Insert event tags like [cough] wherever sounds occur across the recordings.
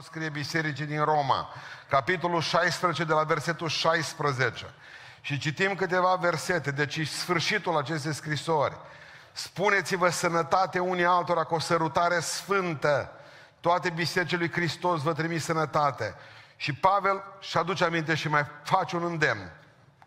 Pavel scrie bisericii din Roma, capitolul 16 de la versetul 16. Și citim câteva versete, deci sfârșitul acestei scrisori. Spuneți-vă sănătate unii altora cu o sărutare sfântă. Toate bisericile lui Hristos vă trimis sănătate. Și Pavel și aduce aminte și mai face un îndemn.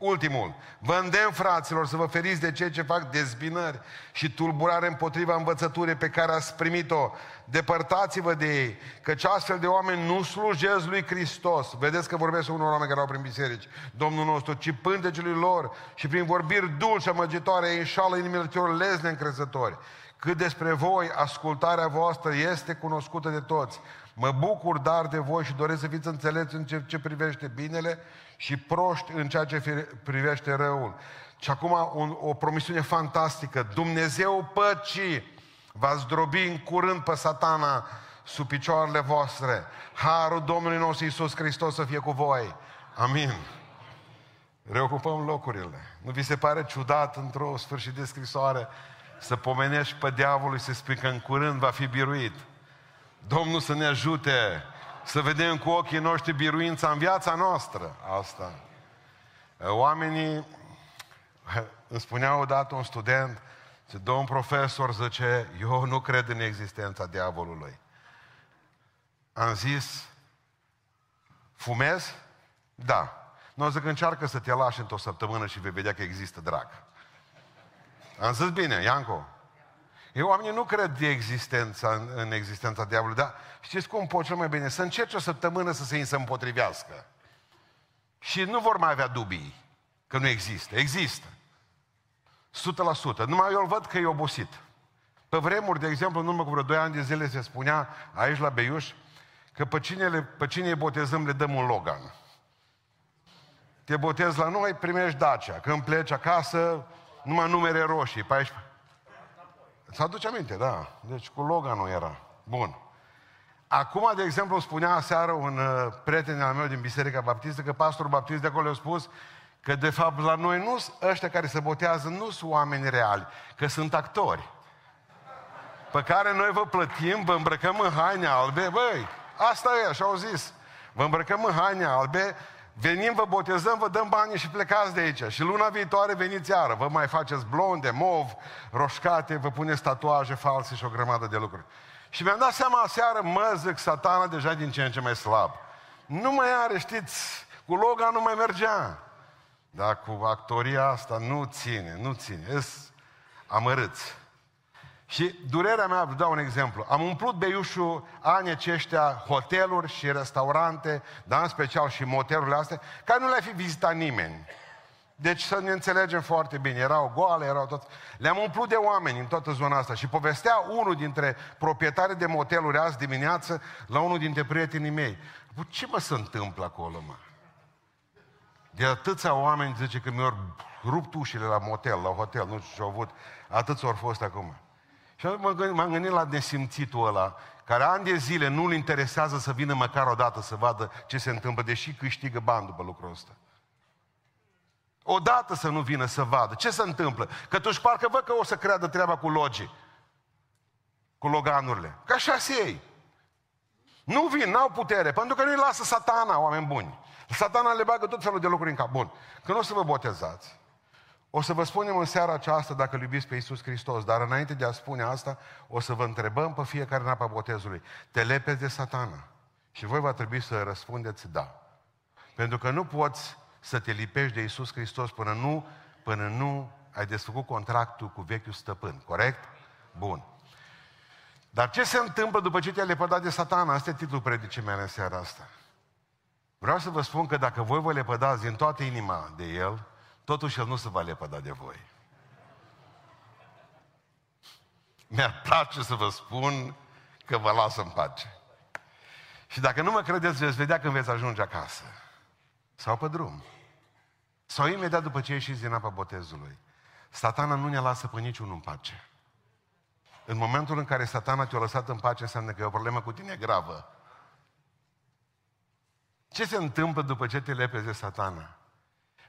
Ultimul. Vă îndemn, fraților, să vă feriți de cei ce fac dezbinări și tulburare împotriva învățăturii pe care ați primit-o. Depărtați-vă de ei, căci astfel de oameni nu slujesc lui Hristos. Vedeți că vorbesc unor oameni care au prin biserici, Domnul nostru, ci pântecelui lor și prin vorbiri dulce, amăgitoare, ei înșală inimile celor lezne încrezători. Cât despre voi, ascultarea voastră este cunoscută de toți. Mă bucur dar de voi și doresc să fiți înțelepți în ce, ce privește binele și proști în ceea ce privește răul. Și acum un, o promisiune fantastică. Dumnezeu păcii va zdrobi în curând pe satana sub picioarele voastre. Harul Domnului nostru Iisus Hristos să fie cu voi. Amin. Reocupăm locurile. Nu vi se pare ciudat într-o sfârșit de scrisoare să pomenești pe diavolul și să spui că în curând va fi biruit? Domnul să ne ajute să vedem cu ochii noștri biruința în viața noastră. Asta. Oamenii, [laughs] îmi spunea odată un student, ce domn profesor zice, eu nu cred în existența diavolului. Am zis, fumez? Da. Nu zic, încearcă să te lași într-o săptămână și vei vedea că există drag. Am zis bine, Ianco. Eu oamenii nu cred de existența, în, în existența diavolului, dar știți cum pot cel mai bine? Să încerce o săptămână să se se împotrivească. Și nu vor mai avea dubii că nu există. Există. 100%. Numai eu îl văd că e obosit. Pe vremuri, de exemplu, în urmă cu vreo 2 ani de zile se spunea aici la Beiuș că pe cine, le, pe cine îi botezăm le dăm un Logan. Te botezi la noi, primești Dacia. Când pleci acasă, numai numere roșii. 14. Să aduce aminte, da. Deci cu Loganul era. Bun. Acum, de exemplu, spunea seară un uh, prieten al meu din Biserica Baptistă că pastorul baptist de acolo a spus că de fapt la noi nu ăștia care se botează nu sunt oameni reali, că sunt actori. Pe care noi vă plătim, vă îmbrăcăm în haine albe, băi, asta e, așa au zis. Vă îmbrăcăm în haine albe, venim, vă botezăm, vă dăm bani și plecați de aici. Și luna viitoare veniți iară. Vă mai faceți blonde, mov, roșcate, vă puneți tatuaje false și o grămadă de lucruri. Și mi-am dat seama aseară, mă zic, satana deja din ce în ce mai slab. Nu mai are, știți, cu loga nu mai mergea. Dar cu actoria asta nu ține, nu ține. Îs amărâți. Și durerea mea, vă dau un exemplu. Am umplut Beiușul anii aceștia hoteluri și restaurante, dar în special și motelurile astea, care nu le-a fi vizitat nimeni. Deci să ne înțelegem foarte bine. Erau goale, erau tot. Le-am umplut de oameni în toată zona asta. Și povestea unul dintre proprietarii de moteluri azi dimineață la unul dintre prietenii mei. Ce mă se întâmplă acolo, mă? De atâția oameni, zice că mi-au rupt ușile la motel, la hotel, nu știu ce au avut. Atâți au fost acum. Și m-am gândit la nesimțitul ăla, care ani de zile nu-l interesează să vină măcar o dată să vadă ce se întâmplă, deși câștigă bani după lucrul ăsta. Odată să nu vină să vadă. Ce se întâmplă? Că tu parcă văd că o să creadă treaba cu logii. Cu loganurile. Că așa se ei. Nu vin, n-au putere, pentru că nu-i lasă satana, oameni buni. Satana le bagă tot felul de lucruri în cap. Bun. Când o să vă botezați, o să vă spunem în seara aceasta dacă îl iubiți pe Iisus Hristos, dar înainte de a spune asta, o să vă întrebăm pe fiecare în apa botezului. Te lepezi de satana? Și voi va trebui să răspundeți da. Pentru că nu poți să te lipești de Iisus Hristos până nu, până nu ai desfăcut contractul cu vechiul stăpân. Corect? Bun. Dar ce se întâmplă după ce te-ai lepădat de satana? Asta e titlul predicii mele în seara asta. Vreau să vă spun că dacă voi vă lepădați din toată inima de El, totuși El nu se va lepăda de voi. Mi-ar place să vă spun că vă lasă în pace. Și dacă nu mă credeți, veți vedea când veți ajunge acasă. Sau pe drum. Sau imediat după ce ieșiți din apa botezului. Satana nu ne lasă pe niciunul în pace. În momentul în care satana te-a lăsat în pace, înseamnă că e o problemă cu tine gravă. Ce se întâmplă după ce te lepezi de satana?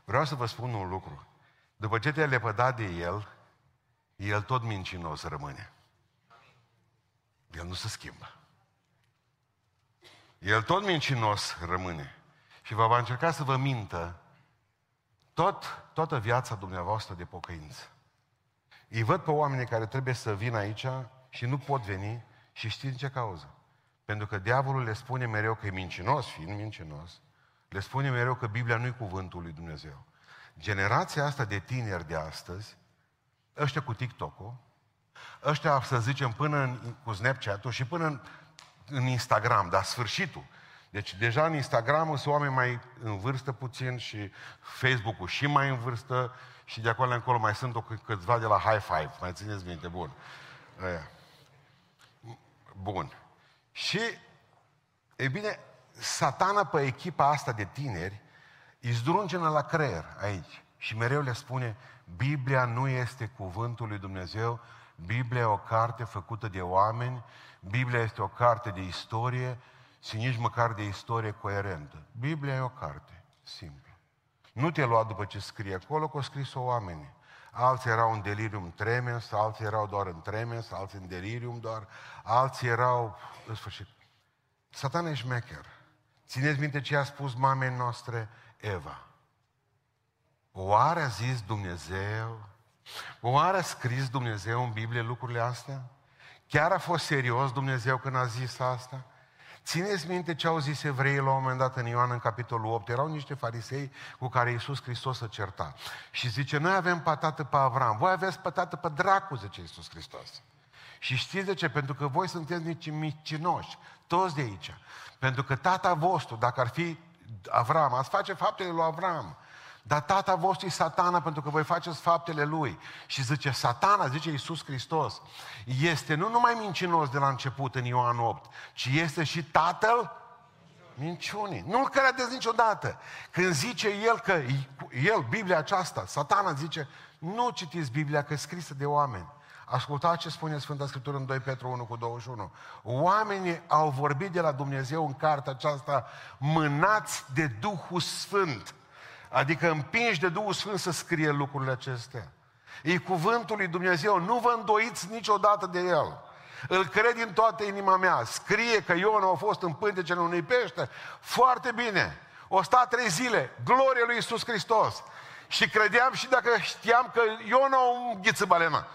Vreau să vă spun un lucru. După ce te-ai lepădat de el, el tot mincinos rămâne. El nu se schimbă. El tot mincinos rămâne și vă va încerca să vă mintă tot, toată viața dumneavoastră de pocăință. Îi văd pe oamenii care trebuie să vină aici și nu pot veni și știți ce cauză? Pentru că diavolul le spune mereu că e mincinos, fiind mincinos, le spune mereu că Biblia nu e cuvântul lui Dumnezeu. Generația asta de tineri de astăzi, ăștia cu TikTok-ul, ăștia, să zicem, până în, cu Snapchat-ul și până în, în Instagram, dar sfârșitul. Deci deja în Instagram sunt oameni mai în vârstă puțin și Facebook-ul și mai în vârstă și de acolo încolo mai sunt o câțiva de la High Five, mai țineți minte, bun. Aia. Bun. Și, e bine, satana pe echipa asta de tineri îi zdruncină la creier aici și mereu le spune Biblia nu este cuvântul lui Dumnezeu, Biblia e o carte făcută de oameni, Biblia este o carte de istorie și nici măcar de istorie coerentă. Biblia e o carte simplă. Nu te lua după ce scrie acolo, că o scris-o oamenii. Alții erau în delirium tremens, alții erau doar în tremens, alții în delirium doar, alții erau, în sfârșit. Satan e șmecher. Țineți minte ce a spus mamei noastre Eva. Oare a zis Dumnezeu? Oare a scris Dumnezeu în Biblie lucrurile astea? Chiar a fost serios Dumnezeu când a zis asta? Țineți minte ce au zis evreii la un moment dat în Ioan, în capitolul 8. Erau niște farisei cu care Iisus Hristos a certa. Și zice, noi avem pătată pe Avram, voi aveți pătată pe dracu, zice Iisus Hristos. Și știți de ce? Pentru că voi sunteți nici micinoși, toți de aici. Pentru că tata vostru, dacă ar fi Avram, ați face faptele lui Avram. Dar tata vostru e satana pentru că voi faceți faptele lui. Și zice, satana, zice Iisus Hristos, este nu numai mincinos de la început în Ioan 8, ci este și tatăl minciunii. Nu-l credeți niciodată. Când zice el că, el, Biblia aceasta, satana zice, nu citiți Biblia că e scrisă de oameni. Ascultați ce spune Sfânta Scriptură în 2 Petru 1 cu 21. Oamenii au vorbit de la Dumnezeu în cartea aceasta mânați de Duhul Sfânt. Adică împingi de Duhul Sfânt să scrie lucrurile acestea. E cuvântul lui Dumnezeu, nu vă îndoiți niciodată de el. Îl cred din toată inima mea. Scrie că Iona a fost în pântecele unui pește. Foarte bine. O sta trei zile. Glorie lui Isus Hristos. Și credeam și dacă știam că Iona o înghiță balena.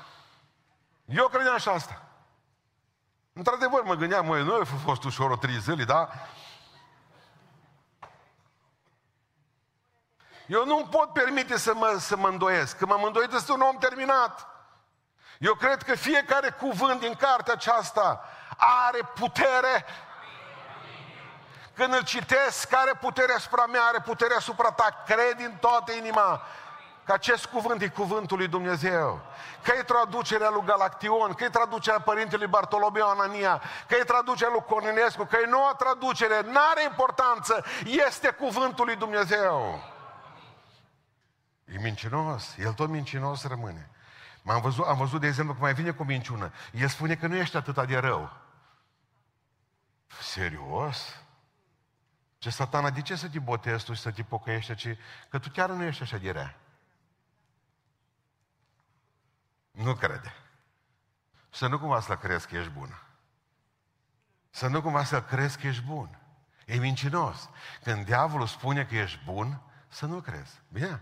Eu credeam așa asta. Într-adevăr, mă gândeam, măi, nu a fost ușor o trei zile, da? Eu nu pot permite să mă, să mă îndoiesc. Că m-am îndoit, este un om terminat. Eu cred că fiecare cuvânt din cartea aceasta are putere. Când îl citesc, are putere asupra mea, are putere asupra ta. Cred din toată inima că acest cuvânt e cuvântul lui Dumnezeu. Că e traducerea lui Galaction, că e traducerea părintelui Bartolomeu Anania, că e traducerea lui Cornilescu, că e noua traducere, n-are importanță, este cuvântul lui Dumnezeu. E mincinos, el tot mincinos rămâne. M-am văzut, am văzut, de exemplu, că mai vine cu minciună. El spune că nu ești atât de rău. Serios? Ce satana, de ce să te botezi tu și să te pocăiești? Ci, că tu chiar nu ești așa de rea. Nu crede. Să nu cumva să crezi că ești bun. Să nu cumva să crezi că ești bun. E mincinos. Când diavolul spune că ești bun, să nu crezi. Bine?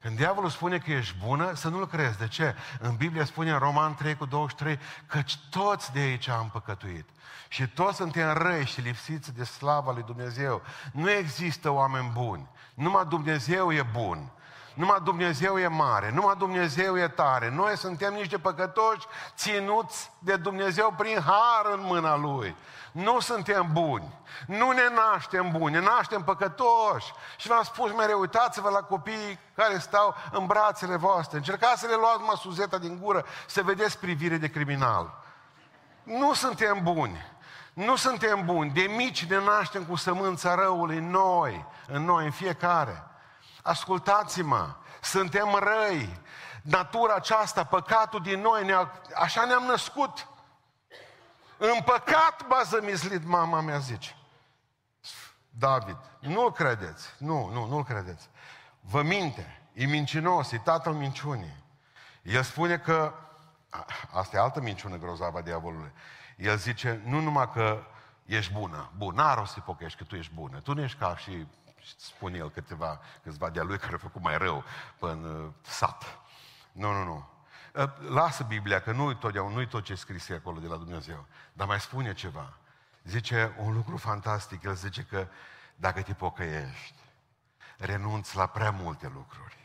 Când diavolul spune că ești bună, să nu-l crezi. De ce? În Biblie spune în Roman 3 cu 23 că toți de aici am păcătuit. Și toți suntem răi și lipsiți de slava lui Dumnezeu. Nu există oameni buni. Numai Dumnezeu e bun. Numai Dumnezeu e mare, numai Dumnezeu e tare. Noi suntem niște păcătoși ținuți de Dumnezeu prin har în mâna Lui. Nu suntem buni. Nu ne naștem buni, ne naștem păcătoși. Și v-am spus mereu, uitați-vă la copiii care stau în brațele voastre. Încercați să le luați mă suzeta din gură, să vedeți privire de criminal. Nu suntem buni. Nu suntem buni. De mici ne naștem cu sămânța răului noi, în noi, în fiecare. Ascultați-mă, suntem răi. Natura aceasta, păcatul din noi, ne așa ne-am născut. În păcat m-a zămislit mama mea, zice. David, nu-l credeți. Nu, nu, nu-l credeți. Vă minte, e mincinos, e tatăl minciunii. El spune că, asta e altă minciună grozavă a diavolului. El zice, nu numai că ești bună. Bun, n-are rost să pocăiești că tu ești bună. Tu nu ești ca și, spune el câteva, câțiva de-a lui care au făcut mai rău până uh, sat. Nu, nu, nu. Uh, lasă Biblia, că nu-i totdeauna, nu-i tot ce scris acolo de la Dumnezeu. Dar mai spune ceva. Zice un lucru fantastic. El zice că dacă te pocăiești, renunți la prea multe lucruri.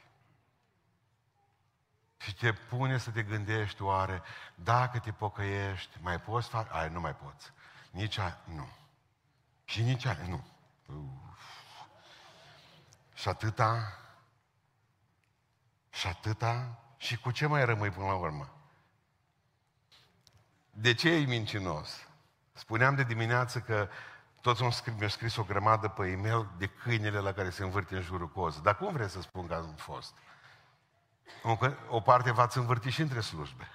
Și te pune să te gândești oare, dacă te pocăiești, mai poți face? Ai, nu mai poți. Nici a... nu. Și nici a... nu. Uf. Și atâta, și atâta, și cu ce mai rămâi până la urmă? De ce e mincinos? Spuneam de dimineață că toți mi-au scris, mi scris o grămadă pe e-mail de câinele la care se învârte în jurul coză. Dar cum vreți să spun că am fost? O parte v-ați învârtit și între slujbe.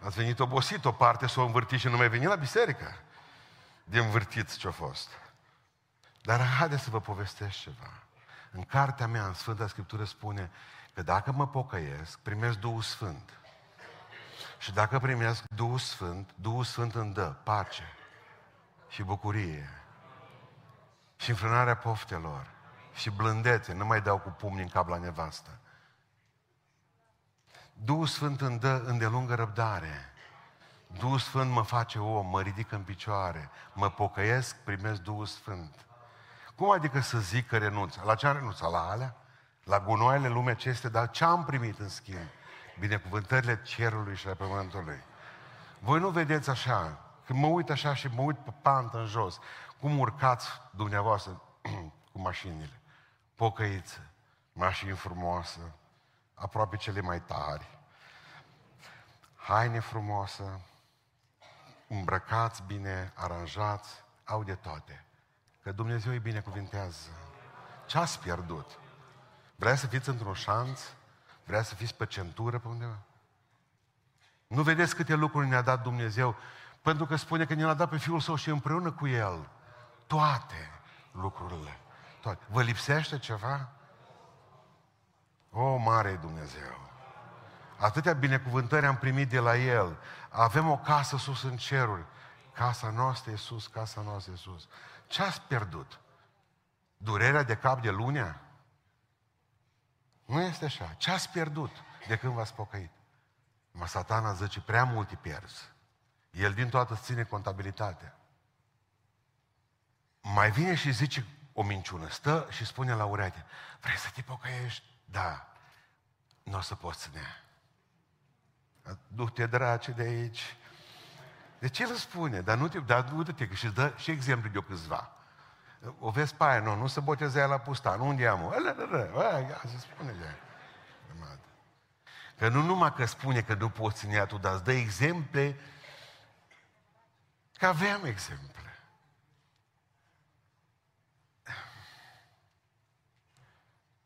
Ați venit obosit, o parte s-o învârtit și nu mai venit la biserică. De învârtiți ce-a fost. Dar haideți să vă povestesc ceva. În cartea mea, în Sfânta Scriptură, spune că dacă mă pocăiesc, primesc Duhul Sfânt. Și dacă primesc Duhul Sfânt, Duhul Sfânt îmi dă pace și bucurie și înfrânarea poftelor și blândețe. Nu mai dau cu pumni în cap la nevastă. Duhul Sfânt îmi dă îndelungă răbdare. Duhul Sfânt mă face om, mă ridică în picioare, mă pocăiesc, primesc Duhul Sfânt. Cum adică să zic că renunț? La ce am renunțat? La alea? La gunoaiele lumea acestea? Dar ce am primit în schimb? Binecuvântările cerului și a pământului. Voi nu vedeți așa, când mă uit așa și mă uit pe pantă în jos, cum urcați dumneavoastră [clears throat] cu mașinile. Pocăiță, mașini frumoasă, aproape cele mai tari, haine frumoasă, îmbrăcați bine, aranjați, au de toate. Că Dumnezeu îi binecuvintează. Ce ați pierdut? Vrea să fiți într-un șanț? Vrea să fiți pe centură pe undeva? Nu vedeți câte lucruri ne-a dat Dumnezeu? Pentru că spune că ne-a dat pe Fiul Său și împreună cu El toate lucrurile. Toate. Vă lipsește ceva? O, mare Dumnezeu! Atâtea binecuvântări am primit de la El. Avem o casă sus în ceruri. Casa noastră e sus, casa noastră e sus. Ce ați pierdut? Durerea de cap de lunea? Nu este așa. Ce ați pierdut de când v-ați pocăit? Mă satana zice, prea mult pierzi. El din toată ține contabilitatea. Mai vine și zice o minciună. Stă și spune la ureche, vrei să te pocăiești? Da. Nu o să poți să ne Du-te, drace, de aici. De ce îl spune? Dar nu te, dar du-te, că și dă și exemplu de o câțiva. O vezi pe aia, nu, nu se boteza la pustan. Unde am? Ăla, ăla, ăla, se spune de aia. Că nu numai că spune că nu poți ține tu, dar îți dă exemple că avem exemple.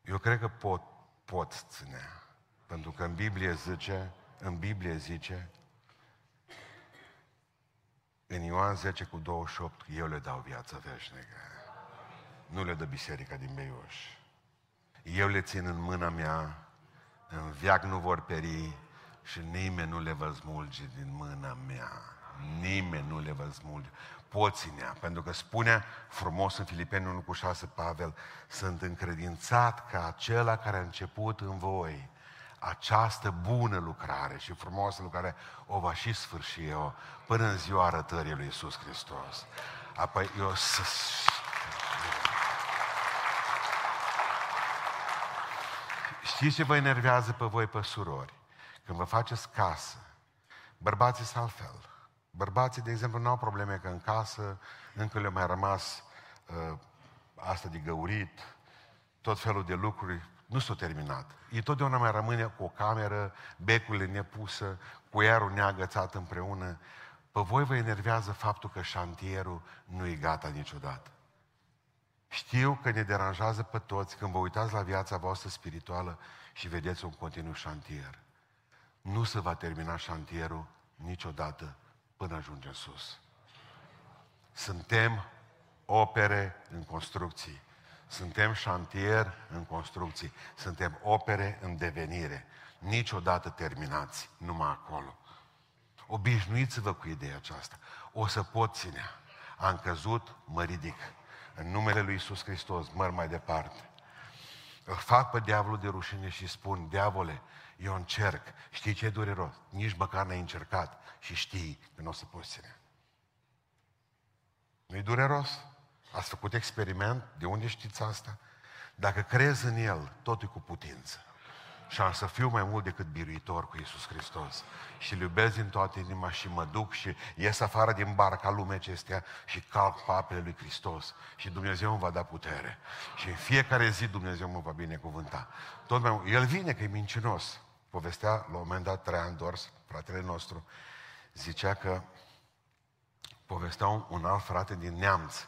Eu cred că pot, pot ține. Pentru că în Biblie zice, în Biblie zice, în Ioan 10 cu 28, eu le dau viață veșnică. Nu le dă biserica din Beiuș. Eu le țin în mâna mea, în viac nu vor peri și nimeni nu le va smulge din mâna mea. Nimeni nu le va smulge. Poți ținea, pentru că spunea frumos în Filipeni 1 cu 6 Pavel, sunt încredințat că acela care a început în voi această bună lucrare și frumoasă lucrare o va și sfârși eu până în ziua arătării lui Iisus Hristos. Apoi eu să... Știți ce vă enervează pe voi, pe surori? Când vă faceți casă, bărbații sunt altfel. Bărbații, de exemplu, nu au probleme că în casă încă le-a mai rămas uh, asta de găurit, tot felul de lucruri, nu s-au terminat. Ei totdeauna mai rămâne cu o cameră, becurile nepusă, cuierul neagățat împreună. Pe voi vă enervează faptul că șantierul nu e gata niciodată. Știu că ne deranjează pe toți când vă uitați la viața voastră spirituală și vedeți un continuu șantier. Nu se va termina șantierul niciodată până ajungem sus. Suntem opere în construcții. Suntem șantier în construcții. Suntem opere în devenire. Niciodată terminați, numai acolo. Obișnuiți-vă cu ideea aceasta. O să pot ținea. Am căzut, mă ridic. În numele lui Isus Hristos, măr mai departe. Îl fac pe diavolul de rușine și spun, diavole, eu încerc. Știi ce e dureros? Nici măcar n-ai încercat și știi că nu o să poți ține. Nu-i dureros? Ați făcut experiment? De unde știți asta? Dacă crezi în El, totul e cu putință. Și am să fiu mai mult decât biruitor cu Isus Hristos. Și îl iubesc din toată inima și mă duc și ies afară din barca lumea acestea și calc pe apele lui Hristos. Și Dumnezeu îmi va da putere. Și în fiecare zi Dumnezeu mă va binecuvânta. Tot mai, El vine că e mincinos. Povestea la un moment dat Traian Dors, fratele nostru, zicea că povestea un, un alt frate din Neamț,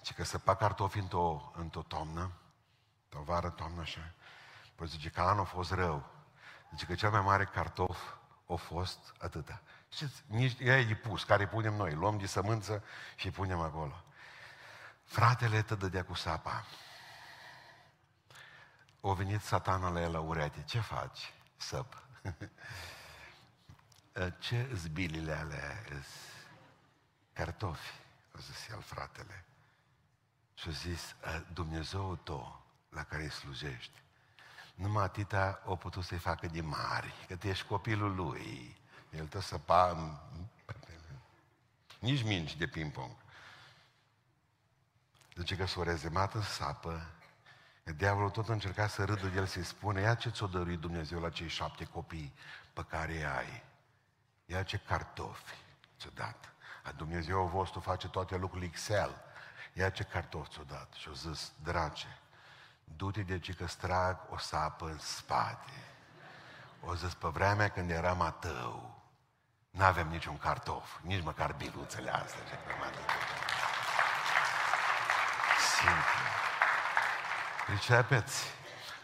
zice că săpa cartofi într-o, într-o toamnă, o vară, toamnă așa, păi zice că anul a fost rău. Zice că cel mai mare cartof a fost atâta. Știți, nici ea e pus, care punem noi, luăm de sămânță și punem acolo. Fratele te dădea cu sapa. O venit satana la el la urete. Ce faci? Săp. [laughs] Ce zbilile alea cartofi? A zis el fratele. Și a zis, Dumnezeu tău la care îi slujești, numai atâta o putut să-i facă de mari, că tu ești copilul lui. El te săpa nici minci de ping-pong. Zice că s-o rezemat în sapă, diavolul tot încerca să râdă de el, să-i spune, ia ce ți-o dăruit Dumnezeu la cei șapte copii pe care îi ai. Ia ce cartofi ți-o dat. A Dumnezeu vostru face toate lucrurile Excel. Ia ce cartofi ți-o dat. Și-o zis, drage, du-te de ce că strag o sapă în spate. O zis, pe vremea când eram a tău, n-avem niciun cartof, nici măcar biluțele astea ce Simplu. Pricepeți?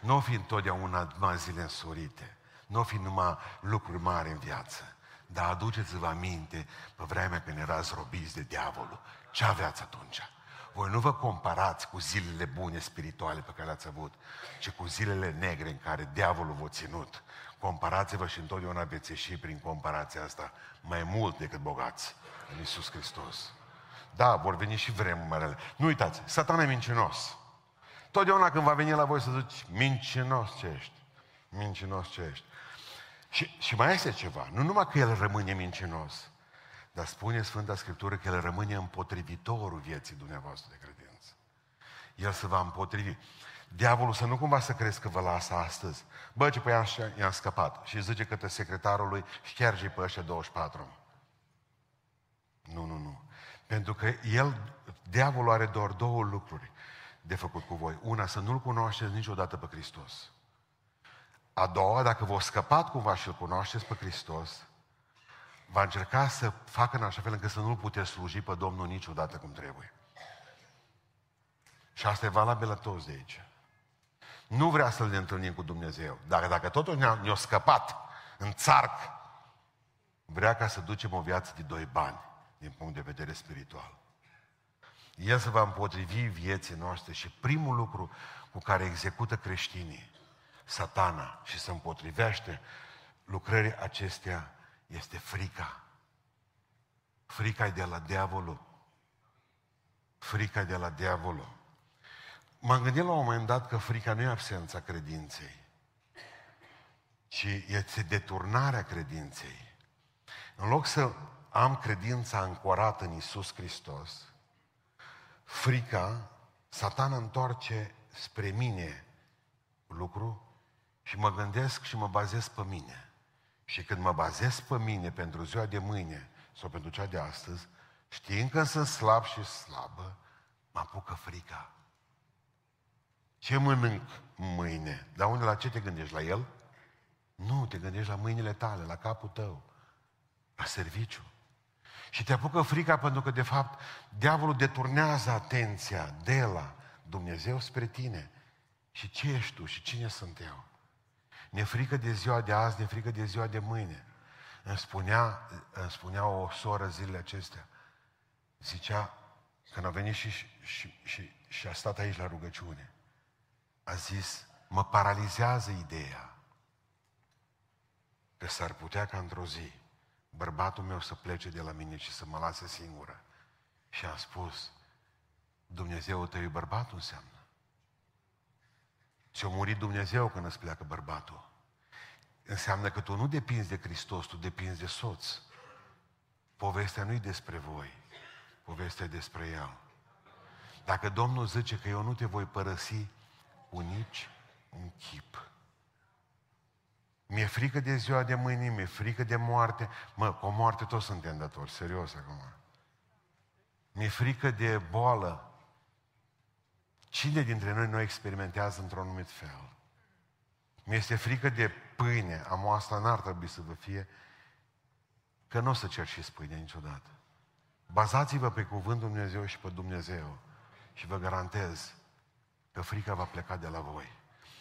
Nu fi întotdeauna numai zile însorite. Nu fi numai lucruri mari în viață. Dar aduceți-vă aminte pe vremea când erați robiți de diavolul. Ce aveați atunci? Voi nu vă comparați cu zilele bune spirituale pe care le-ați avut, ci cu zilele negre în care diavolul v-a ținut. Comparați-vă și întotdeauna veți ieși prin comparația asta mai mult decât bogați în Isus Hristos. Da, vor veni și vremurile. Nu uitați, satana e mincinos. Totdeauna când va veni la voi să zici, mincinos ce ești, mincinos ce ești. Și, și mai este ceva, nu numai că el rămâne mincinos, dar spune Sfânta Scriptură că El rămâne împotrivitorul vieții dumneavoastră de credință. El se va împotrivi. Diavolul să nu cumva să crezi că vă lasă astăzi. Bă, ce pe așa i-am scăpat. Și zice către secretarul lui, șterge pe ăștia 24. Nu, nu, nu. Pentru că el, diavolul are doar două lucruri de făcut cu voi. Una, să nu-L cunoașteți niciodată pe Hristos. A doua, dacă vă scăpat cumva și-L cunoașteți pe Hristos, va încerca să facă în așa fel încât să nu-L puteți sluji pe Domnul niciodată cum trebuie. Și asta e valabil la toți de aici. Nu vrea să-L ne întâlnim cu Dumnezeu. Dar dacă totul ne-a, ne scăpat în țarc, vrea ca să ducem o viață de doi bani, din punct de vedere spiritual. El se va împotrivi vieții noastre și primul lucru cu care execută creștinii, satana, și se împotrivește lucrării acestea este frica. Frica e de la diavolul. Frica e de la diavolul. M-am gândit la un moment dat că frica nu e absența credinței, ci este deturnarea credinței. În loc să am credința ancorată în Isus Hristos, frica, satana întoarce spre mine lucru și mă gândesc și mă bazez pe mine. Și când mă bazez pe mine pentru ziua de mâine sau pentru cea de astăzi, știind că sunt slab și slabă, mă apucă frica. Ce mănânc mâine? Dar unde la ce te gândești? La el? Nu, te gândești la mâinile tale, la capul tău, la serviciu. Și te apucă frica pentru că, de fapt, diavolul deturnează atenția de la Dumnezeu spre tine. Și ce ești tu și cine sunt eu? Ne frică de ziua de azi, ne frică de ziua de mâine. Îmi spunea, îmi spunea o soră zilele acestea. Zicea, când a venit și, și, și, și a stat aici la rugăciune, a zis, mă paralizează ideea că s-ar putea ca într-o zi bărbatul meu să plece de la mine și să mă lase singură Și am spus, Dumnezeu tău e bărbatul înseamnă. Și a murit Dumnezeu când îți pleacă bărbatul. Înseamnă că tu nu depinzi de Hristos, tu depinzi de soț. Povestea nu e despre voi, povestea e despre El. Dacă Domnul zice că eu nu te voi părăsi cu nici un chip. Mi-e frică de ziua de mâine, mi-e frică de moarte. Mă, cu moarte toți suntem datori, serios acum. Mi-e frică de boală. Cine dintre noi nu experimentează într-un anumit fel? Mi-este frică de pâine. Am asta n-ar trebui să vă fie că nu o să cerșiți pâine niciodată. Bazați-vă pe cuvântul Dumnezeu și pe Dumnezeu și vă garantez că frica va pleca de la voi.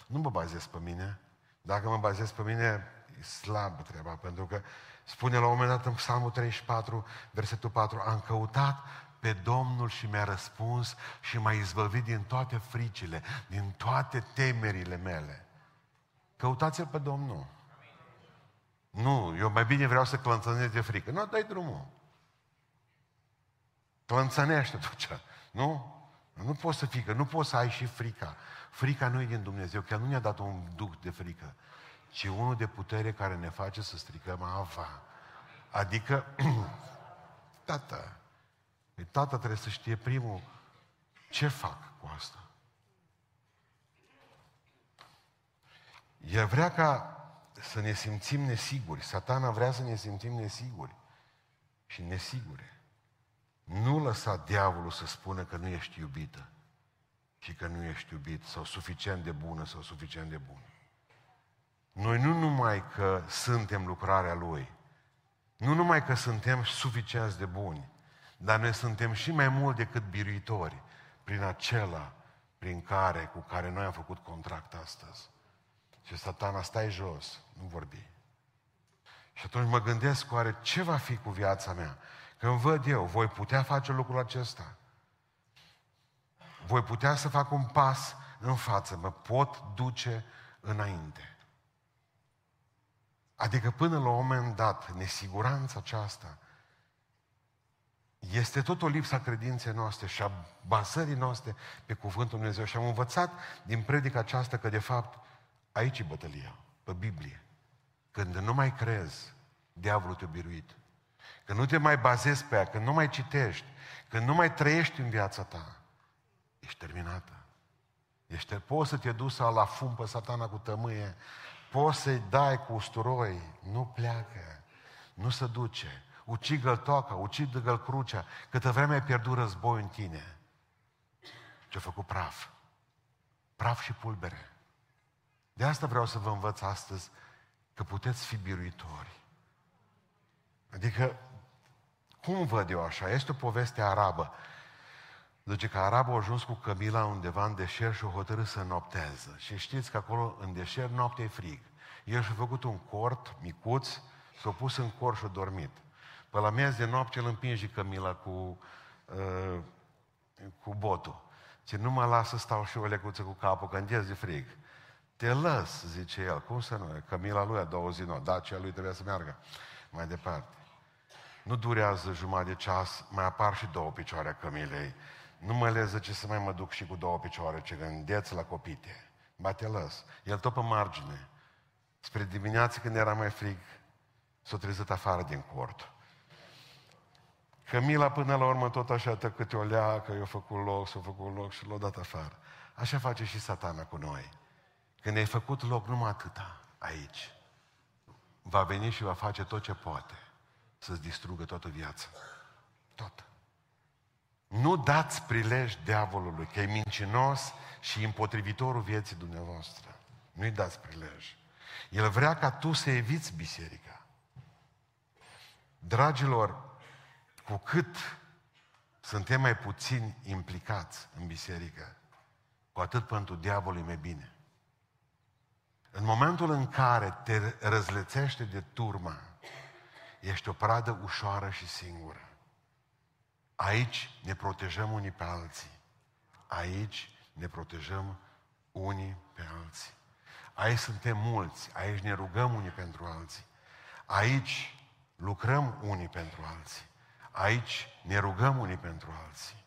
Nu mă bazez pe mine. Dacă mă bazez pe mine, e slabă treaba, pentru că spune la un moment dat în Psalmul 34, versetul 4, am căutat pe Domnul și mi-a răspuns și m-a izbăvit din toate fricile, din toate temerile mele. Căutați-L pe Domnul. Nu, eu mai bine vreau să clănțănesc de frică. Nu, dai drumul. Clănțănește tot ce. Nu? Nu poți să fii, că nu poți să ai și frica. Frica nu e din Dumnezeu, chiar nu ne-a dat un duc de frică, ci unul de putere care ne face să stricăm ava. Adică, [clears throat] tată, păi tata trebuie să știe primul ce fac cu asta. El vrea ca să ne simțim nesiguri. Satana vrea să ne simțim nesiguri și nesigure. Nu lăsa diavolul să spună că nu ești iubită și că nu ești iubit sau suficient de bună sau suficient de bun. Noi nu numai că suntem lucrarea Lui, nu numai că suntem suficienți de buni, dar noi suntem și mai mult decât biruitori prin acela prin care, cu care noi am făcut contract astăzi. Și satana, stai jos, nu vorbi. Și atunci mă gândesc, oare ce va fi cu viața mea? Când văd eu, voi putea face lucrul acesta? Voi putea să fac un pas în față, mă pot duce înainte. Adică până la un moment dat, nesiguranța aceasta este tot o lipsă a credinței noastre și a bazării noastre pe Cuvântul Dumnezeu. Și am învățat din predica aceasta că, de fapt, aici e bătălia, pe Biblie. Când nu mai crezi, diavolul te-a biruit. Când nu te mai bazezi pe ea, când nu mai citești, când nu mai trăiești în viața ta, ești terminată. Ești, poți să te duci să la fum pe satana cu tămâie, poți să-i dai cu usturoi, nu pleacă, nu se duce. Ucigă-l toca, ucigă-l crucea, câtă vreme ai pierdut război în tine. Ce-a făcut praf. Praf și pulbere. De asta vreau să vă învăț astăzi că puteți fi biruitori. Adică, cum văd eu așa? Este o poveste arabă. Zice că arabul a ajuns cu cămila undeva în deșert și o hotărât să nopteze. Și știți că acolo, în deșert, noaptea e frig. El și-a făcut un cort micuț, s-a pus în cort și a dormit. Pe la miez de noapte îl împinge cămila cu, uh, cu botul. Ce nu mă lasă stau și o lecuță cu capul, că de frig. Te lăs, zice el. Cum să nu? Cămila lui a două zi, nu. Dacia lui trebuia să meargă mai departe. Nu durează jumătate de ceas, mai apar și două picioare a cămilei. Nu mă leză ce să mai mă duc și cu două picioare, ce gândeți la copite. Ba te lăs. El tot pe margine. Spre dimineață când era mai frig, s-a trezit afară din cort. Cămila până la urmă tot așa câte o leacă, i-a făcut loc, s-a făcut loc și l-a dat afară. Așa face și satana cu noi. Când ai făcut loc numai atâta aici, va veni și va face tot ce poate să-ți distrugă toată viața. Tot. Nu dați prilej diavolului, că e mincinos și împotrivitorul vieții dumneavoastră. Nu-i dați prilej. El vrea ca tu să eviți biserica. Dragilor, cu cât suntem mai puțini implicați în biserică, cu atât pentru diavolul e mai bine. În momentul în care te răzlețește de turma, ești o pradă ușoară și singură. Aici ne protejăm unii pe alții. Aici ne protejăm unii pe alții. Aici suntem mulți, aici ne rugăm unii pentru alții. Aici lucrăm unii pentru alții. Aici ne rugăm unii pentru alții.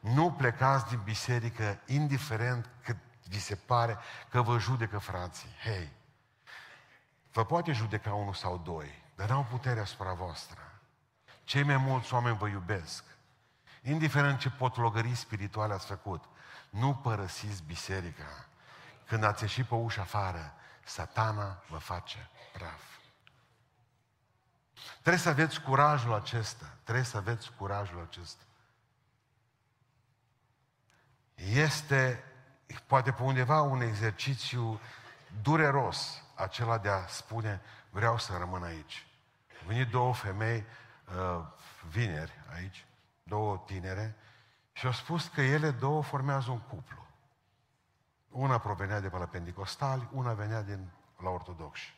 Nu plecați din biserică indiferent cât vi se pare că vă judecă frații. Hei, vă poate judeca unul sau doi, dar n-au putere asupra voastră. Cei mai mulți oameni vă iubesc. Indiferent ce potlogării spirituale ați făcut, nu părăsiți biserica. Când ați ieșit pe ușa afară, satana vă face praf. Trebuie să aveți curajul acesta. Trebuie să aveți curajul acesta. Este, poate pe undeva, un exercițiu dureros, acela de a spune, vreau să rămân aici. Au venit două femei uh, vineri aici, două tinere, și au spus că ele două formează un cuplu. Una provenea de pe la Pentecostali, una venea din la ortodoxi.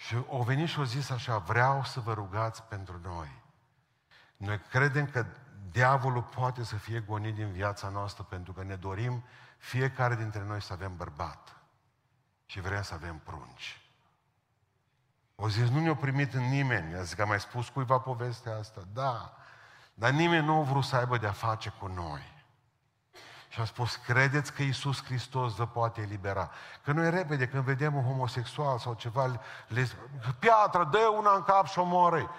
Și au venit și au zis așa, vreau să vă rugați pentru noi. Noi credem că diavolul poate să fie gonit din viața noastră pentru că ne dorim fiecare dintre noi să avem bărbat și vrem să avem prunci. O zis, nu ne-a primit în nimeni. A zis că a mai spus cuiva povestea asta. Da, dar nimeni nu a vrut să aibă de-a face cu noi. Și a spus, credeți că Iisus Hristos vă poate elibera. Că noi repede, când vedem un homosexual sau ceva, le piatră, dă una în cap și omoră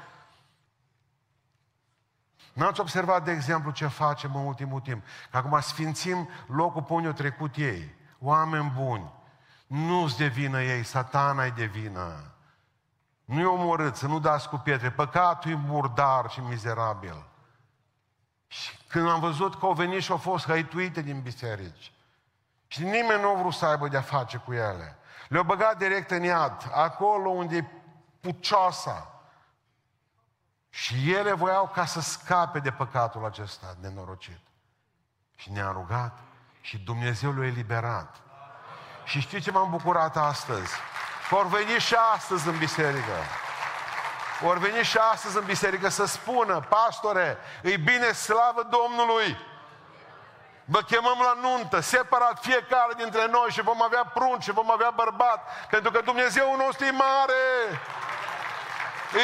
N-ați observat, de exemplu, ce facem în ultimul timp? Că acum sfințim locul pe unde au trecut ei. Oameni buni. Nu-ți devină ei, satana e de vină. Nu-i omorât, să nu dați cu pietre. Păcatul e murdar și mizerabil. Și când am văzut că au venit și au fost hăituite din biserici, și nimeni nu a vrut să aibă de-a face cu ele. Le-au băgat direct în iad, acolo unde e pucioasa. Și ele voiau ca să scape de păcatul acesta nenorocit. Și ne-a rugat și Dumnezeu le-a eliberat. Și știți ce m-am bucurat astăzi? Vor veni și astăzi în biserică. Vor veni și astăzi în biserică să spună, pastore, îi bine slavă Domnului. Vă chemăm la nuntă, separat fiecare dintre noi și vom avea prunci și vom avea bărbat, pentru că Dumnezeu nostru e mare.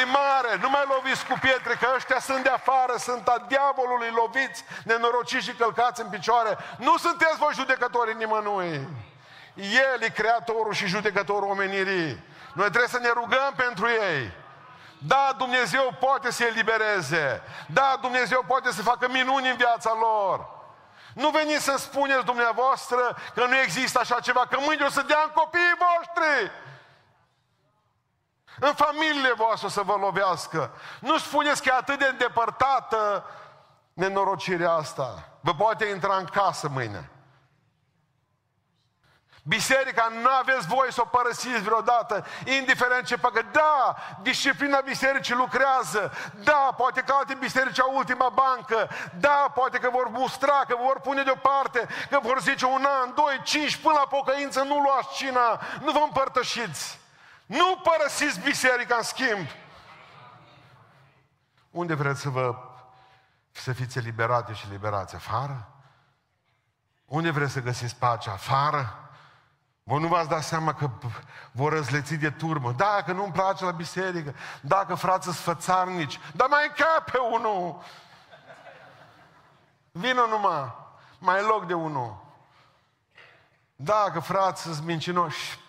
E mare, nu mai loviți cu pietre, că ăștia sunt de afară, sunt a diavolului loviți, nenorociți și călcați în picioare. Nu sunteți voi judecători nimănui. El e creatorul și judecătorul omenirii. Noi trebuie să ne rugăm pentru ei. Da, Dumnezeu poate să elibereze. Da, Dumnezeu poate să facă minuni în viața lor. Nu veniți să spuneți dumneavoastră că nu există așa ceva, că mâine o să dea în copiii voștri. În familiile voastre o să vă lovească. Nu spuneți că e atât de îndepărtată nenorocirea asta. Vă poate intra în casă mâine. Biserica nu aveți voie să o părăsiți vreodată, indiferent ce facă. Da, disciplina bisericii lucrează. Da, poate că alte biserici au ultima bancă. Da, poate că vor mustra, că vor pune deoparte, că vor zice un an, doi, cinci, până la pocăință nu luați cina, nu vă împărtășiți. Nu părăsiți biserica în schimb. Unde vreți să vă să fiți eliberate și liberați? Afară? Unde vreți să găsiți pacea? Afară? Vă nu v-ați dat seama că vor răzleți de turmă. Da, că nu-mi place la biserică. Da, că frață sfățarnici. Dar mai încape unul. Vină numai. Mai e loc de unul. Da, că frață sunt mincinoși.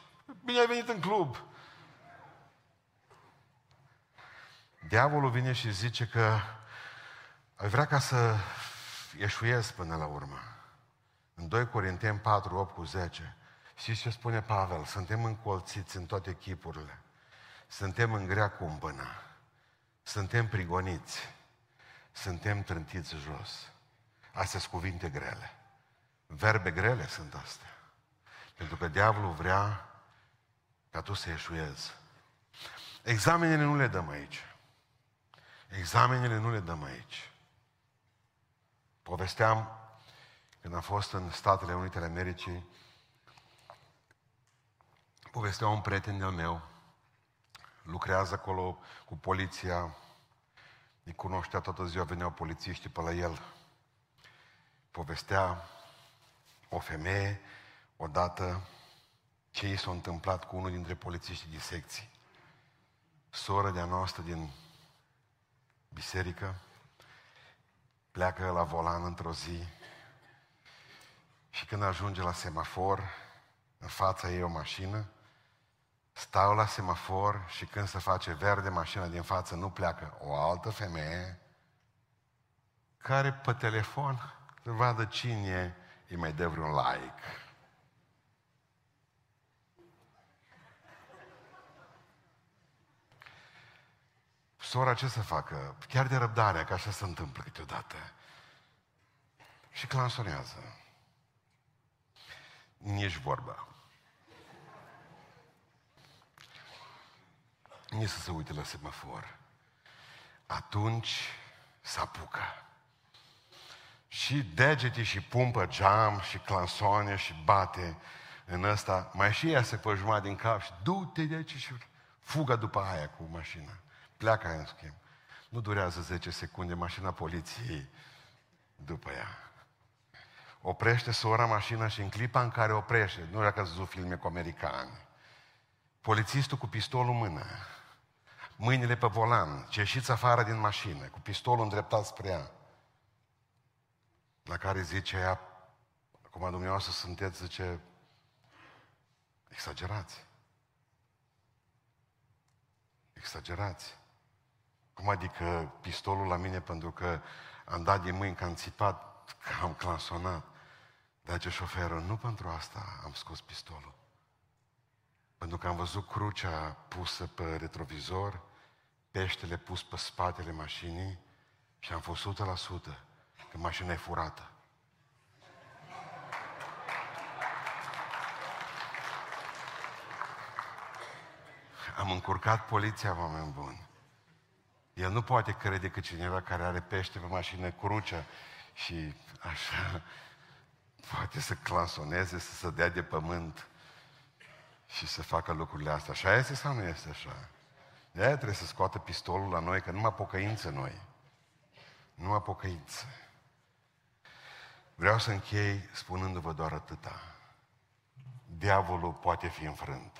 Bine ai venit în club. Diavolul vine și zice că ai vrea ca să ieșuiesc până la urmă. În 2 Corinteni 4, 8 cu 10. Și ce spune Pavel? Suntem încolțiți în toate chipurile. Suntem în grea cumpănă. Suntem prigoniți. Suntem trântiți jos. Astea sunt cuvinte grele. Verbe grele sunt astea. Pentru că diavolul vrea ca tu să ieșuiezi. Examenele nu le dăm aici. Examenele nu le dăm aici. Povesteam când am fost în Statele Unite ale Americii, povestea un prieten al meu, lucrează acolo cu poliția, îi cunoștea toată ziua, veneau polițiștii pe la el. Povestea o femeie, odată, ce i s-a întâmplat cu unul dintre polițiștii din secții. Sora de-a noastră din biserică, pleacă la volan într-o zi și când ajunge la semafor, în fața ei o mașină, stau la semafor și când se face verde, mașina din față nu pleacă. O altă femeie care pe telefon să vadă cine îi mai dă vreun like. Sora ce să facă? Chiar de răbdare, că așa se întâmplă câteodată. Și clansonează. Nici vorba. Nici să se uite la semafor. Atunci se apucă. Și degete și pumpă geam și clansoane și bate în ăsta. Mai și ea se pe jumătate din cap și du-te de aici și fugă după aia cu mașina. Pleacă aia în schimb. Nu durează 10 secunde, mașina poliției după ea. Oprește sora mașina și în clipa în care oprește, nu dacă ați văzut filme cu americani, polițistul cu pistolul în mână, mâinile pe volan, ce ieșiți afară din mașină, cu pistolul îndreptat spre ea, la care zice ea, acum dumneavoastră sunteți, zice, exagerați. Exagerați. Cum adică pistolul la mine pentru că am dat din mâini că am țipat, că am clansonat. Dar ce șoferul, nu pentru asta am scos pistolul. Pentru că am văzut crucea pusă pe retrovizor, peștele pus pe spatele mașinii și am fost 100% că mașina e furată. Am încurcat poliția, oameni buni. El nu poate crede că cineva care are pește pe mașină crucea și așa poate să clansoneze, să se dea de pământ și să facă lucrurile astea. Așa este sau nu este așa? De aia trebuie să scoată pistolul la noi, că numai pocăință noi. Numai pocăință. Vreau să închei spunându-vă doar atâta. Diavolul poate fi înfrânt.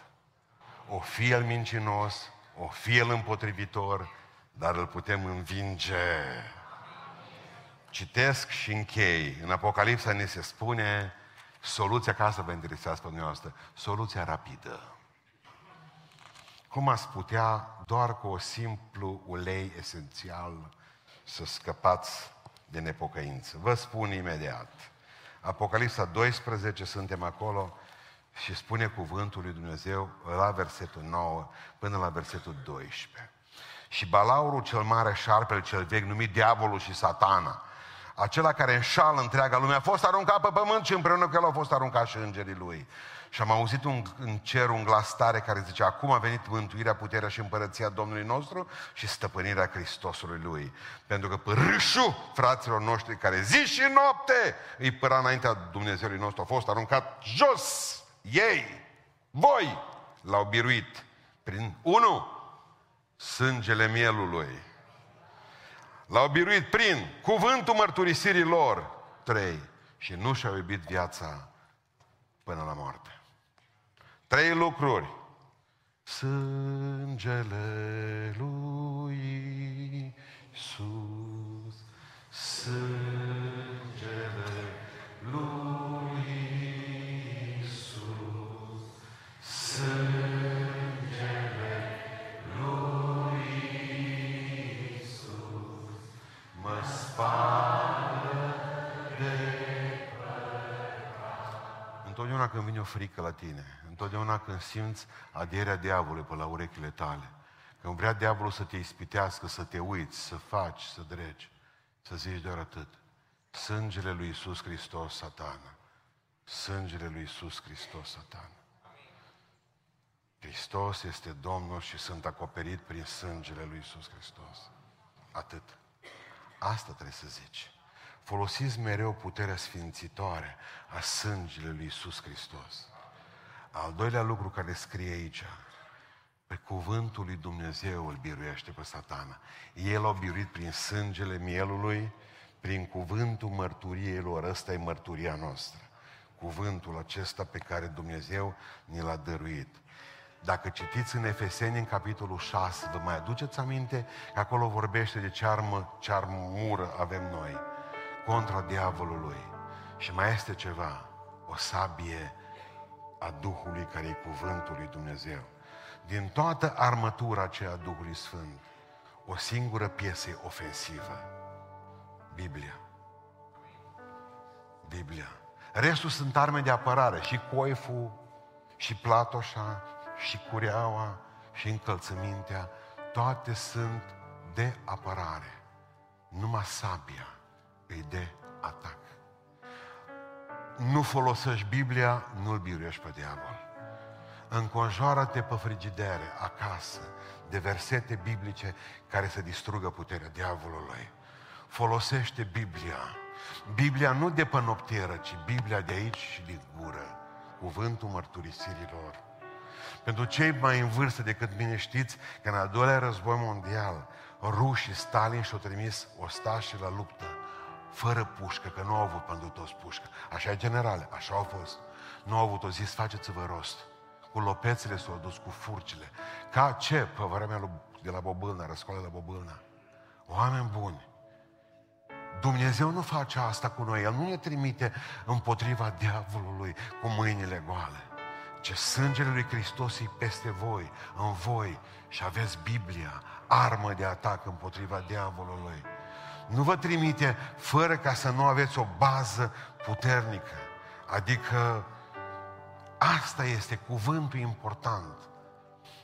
O fi el mincinos, o fi el împotrivitor, dar îl putem învinge. Citesc și închei. În Apocalipsa ne se spune soluția, ca să vă interesează pe dumneavoastră, soluția rapidă. Cum ați putea doar cu o simplu ulei esențial să scăpați de nepocăință? Vă spun imediat. Apocalipsa 12, suntem acolo și spune cuvântul lui Dumnezeu la versetul 9 până la versetul 12. Și balaurul cel mare, șarpele cel vechi, numit diavolul și satana, acela care înșală întreaga lume, a fost aruncat pe pământ și împreună cu el au fost aruncați și îngerii lui. Și am auzit un, în cer un glas tare care zice, acum a venit mântuirea, puterea și împărăția Domnului nostru și stăpânirea Hristosului Lui. Pentru că părâșul fraților noștri care zi și noapte îi păra înaintea Dumnezeului nostru a fost aruncat jos. Ei, voi, l-au biruit prin, unu, sângele mielului. L-au biruit prin cuvântul mărturisirii lor. Trei. Și nu și-au iubit viața până la moarte. Trei lucruri. Sângele lui Iisus, sângele Întotdeauna când vine o frică la tine, întotdeauna când simți adierea diavolului pe la urechile tale, când vrea diavolul să te ispitească, să te uiți, să faci, să dregi, să zici doar atât. Sângele lui Isus Hristos, satana. Sângele lui Isus Hristos, satana. Hristos este Domnul și sunt acoperit prin sângele lui Isus Hristos. Atât. Asta trebuie să zici. Folosiți mereu puterea sfințitoare a sângelui lui Isus Hristos. Al doilea lucru care scrie aici, pe cuvântul lui Dumnezeu îl biruiește pe satana. El a biruit prin sângele mielului, prin cuvântul mărturiei lor. Ăsta e mărturia noastră. Cuvântul acesta pe care Dumnezeu ni l-a dăruit. Dacă citiți în Efeseni, în capitolul 6, vă mai aduceți aminte că acolo vorbește de ce armă, ce armură avem noi contra diavolului. Și mai este ceva, o sabie a Duhului care e cuvântul lui Dumnezeu. Din toată armătura aceea a Duhului Sfânt, o singură piesă e ofensivă. Biblia. Biblia. Restul sunt arme de apărare. Și coiful, și platoșa, și cureaua, și încălțămintea. Toate sunt de apărare. Numai sabia îi de atac. Nu folosești Biblia, nu-l biruiești pe diavol. Înconjoară-te pe frigidere, acasă, de versete biblice care să distrugă puterea diavolului. Folosește Biblia. Biblia nu de pe noptieră, ci Biblia de aici și din gură. Cuvântul mărturisirilor. Pentru cei mai în vârstă decât mine știți că în al doilea război mondial rușii Stalin și-au trimis ostașii la luptă fără pușcă, că nu au avut pentru toți pușcă. Așa e generale, așa au fost. Nu au avut o zis, faceți-vă rost. Cu lopețele s-au dus, cu furcile. Ca ce? Pe vremea lui, de la Bobâlna, răscoală la Bobâlna. Oameni buni, Dumnezeu nu face asta cu noi. El nu ne trimite împotriva diavolului cu mâinile goale. Ce sângele lui Hristos e peste voi, în voi și aveți Biblia, armă de atac împotriva diavolului. Nu vă trimite fără ca să nu aveți o bază puternică. Adică asta este cuvântul important.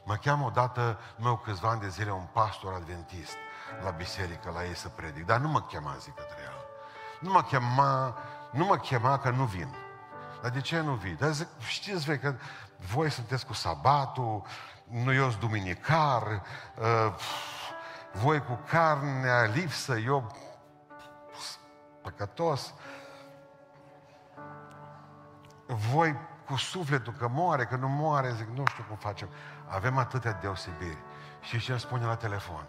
Mă cheamă odată, meu câțiva ani de zile, un pastor adventist la biserică, la ei să predic, dar nu mă chema, zic către el. Nu mă chema, nu mă chema că nu vin. Dar de ce nu vii? Dar zic, știți voi că voi sunteți cu sabatul, nu eu sunt duminicar, uh, voi cu carnea lipsă, eu păcătos, voi cu sufletul că moare, că nu moare, zic, nu știu cum facem. Avem atâtea deosebiri. Și ce îmi spune la telefon?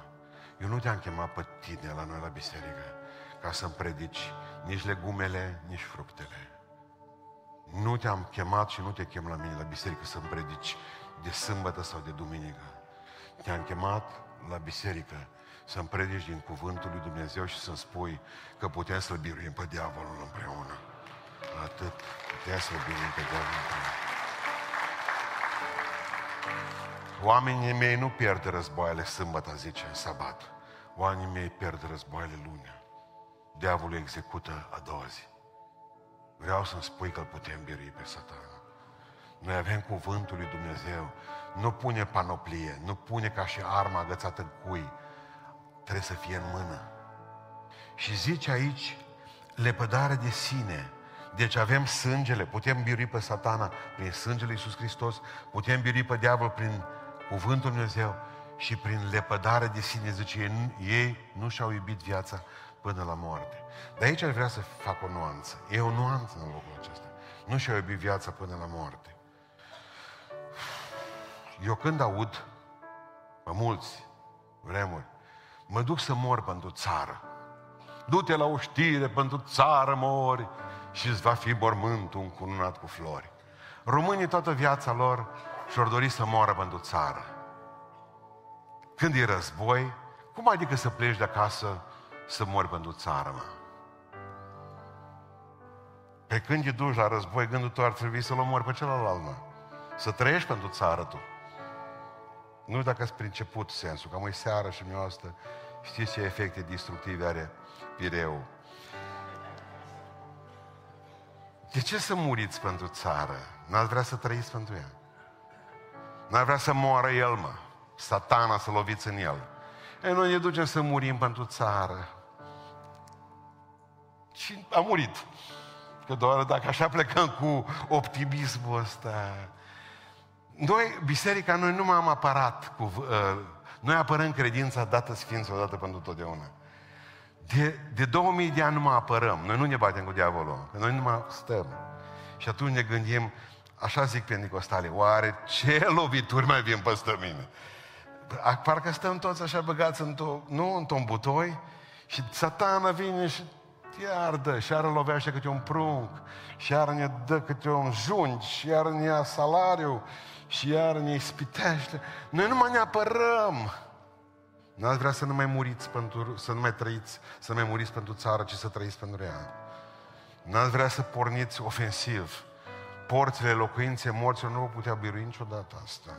Eu nu te-am chemat pe tine la noi la biserică ca să-mi predici nici legumele, nici fructele. Nu te-am chemat și nu te chem la mine la biserică să-mi predici de sâmbătă sau de duminică. Te-am chemat la biserică să-mi predici din cuvântul lui Dumnezeu și să-mi spui că putem să-l biruim pe diavolul împreună. Atât. Putem să-l biruim pe diavolul împreună. Oamenii mei nu pierd războaiele sâmbătă, zice, în sabat. Oamenii mei pierd războaiele lunea. Diavolul execută a doua zi. Vreau să-mi spui că îl putem birui pe satan. Noi avem cuvântul lui Dumnezeu. Nu pune panoplie, nu pune ca și arma agățată în cui. Trebuie să fie în mână. Și zice aici, lepădare de sine. Deci avem sângele, putem birui pe satana prin sângele Iisus Hristos, putem birui pe diavol prin cuvântul Dumnezeu și prin lepădare de sine, zice, ei, ei nu și-au iubit viața până la moarte. De aici ar vrea să fac o nuanță. E o nuanță în locul acesta. Nu și-au iubit viața până la moarte. Eu când aud, pe mulți vremuri, mă duc să mor pentru țară. Du-te la o știre, pentru țară mori și îți va fi mormântul încununat cu flori. Românii toată viața lor și-or dori să moară pentru țară. Când e război, cum adică să pleci de acasă să mori pentru țară, mă? Pe când e duci la război, gândul tău ar trebui să-l omori pe celălalt, mă. Să trăiești pentru țară tu. Nu dacă ați priceput sensul, că mai seară și mioastă, știți ce efecte destructive are pireu. De ce să muriți pentru țară? N-ați vrea să trăiți pentru ea? N-ați vrea să moară el, mă? Satana să loviți în el. E, noi ne ducem să murim pentru țară. Și a murit. Că doar dacă așa plecăm cu optimismul ăsta. Noi, biserica, noi nu m-am apărat cu... Uh, noi apărăm credința dată sfință odată pentru totdeauna. De, de 2000 de ani nu mă apărăm. Noi nu ne batem cu diavolul. Că noi nu mai stăm. Și atunci ne gândim, așa zic pe Nicostale, oare ce lovituri mai vin peste mine? Parcă stăm toți așa băgați într-o, nu, într-un butoi și satana vine și iar dă, și iar lovește câte un prunc, și iar ne dă câte un junci, și iar ne ia salariu, și iar ne ispitește. Noi nu mai ne apărăm. N-ați vrea să nu mai muriți pentru, să nu mai trăiți, să nu mai muriți pentru țară, ci să trăiți pentru ea. N-ați vrea să porniți ofensiv. Porțile locuinței morților nu vă putea birui niciodată asta.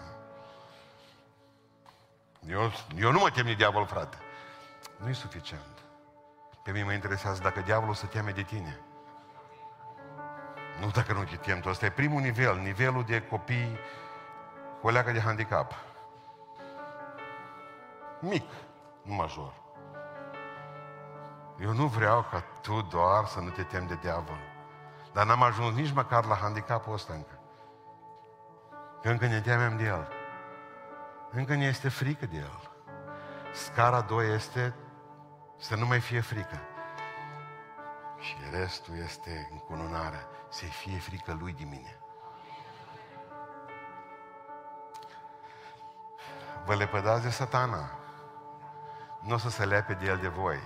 Eu, eu nu mă tem de diavol, frate. Nu e suficient. Pe mine mă interesează dacă diavolul se teme de tine. Nu dacă nu te temi tu. Asta e primul nivel, nivelul de copii cu o leacă de handicap. Mic, nu major. Eu nu vreau ca tu doar să nu te temi de diavol. Dar n-am ajuns nici măcar la handicapul ăsta încă. Că încă ne temem de el. Încă ne este frică de el. Scara 2 este să nu mai fie frică. Și restul este încununarea. Să-i fie frică lui de mine. Vă lepădați de satana. Nu o să se lepe de el de voi.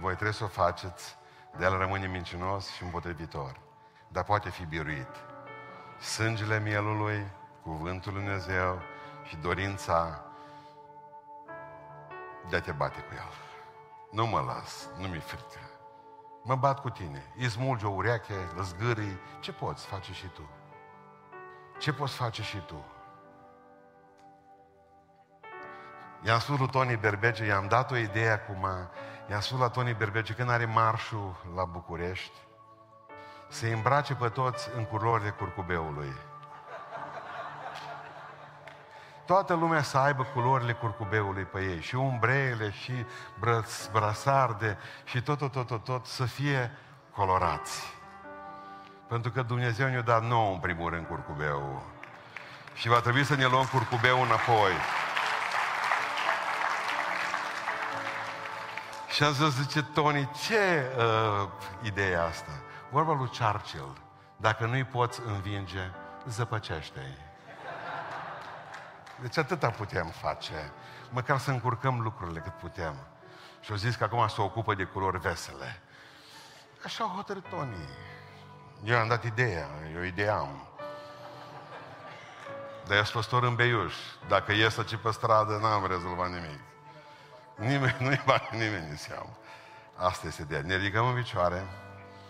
Voi trebuie să o faceți, de el rămâne mincinos și împotrivitor. Dar poate fi biruit. Sângele mielului, cuvântul Lui Dumnezeu și dorința de a te bate cu el. Nu mă las, nu mi-e frică. Mă bat cu tine, îi smulgi o ureche, îl zgârii, ce poți face și tu? Ce poți face și tu? I-am spus lui Tony Berbege, i-am dat o idee acum, i-am spus la Tony Berbege, când are marșul la București, să îmbrace pe toți în culorile curcubeului. Toată lumea să aibă culorile curcubeului pe ei, și umbreile, și brăț, brasarde, și tot, tot, tot, tot, tot, să fie colorați. Pentru că Dumnezeu ne-a dat nou, în primul rând, curcubeul. Și va trebui să ne luăm curcubeul înapoi. Și azi zice Tony, ce uh, idee asta? Vorba lui Churchill, dacă nu-i poți învinge, zăpăcește-i. Deci atâta putem face. Măcar să încurcăm lucrurile cât putem. Și au zis că acum se ocupă de culori vesele. Așa au hotărât Tony. Eu am dat ideea, eu idee am. Dar eu sunt păstor în Beiuș. Dacă ies aici pe stradă, n-am rezolvat nimic. Nimeni, nu-i bani nimeni în seamă. Asta este ideea. Ne ridicăm în picioare.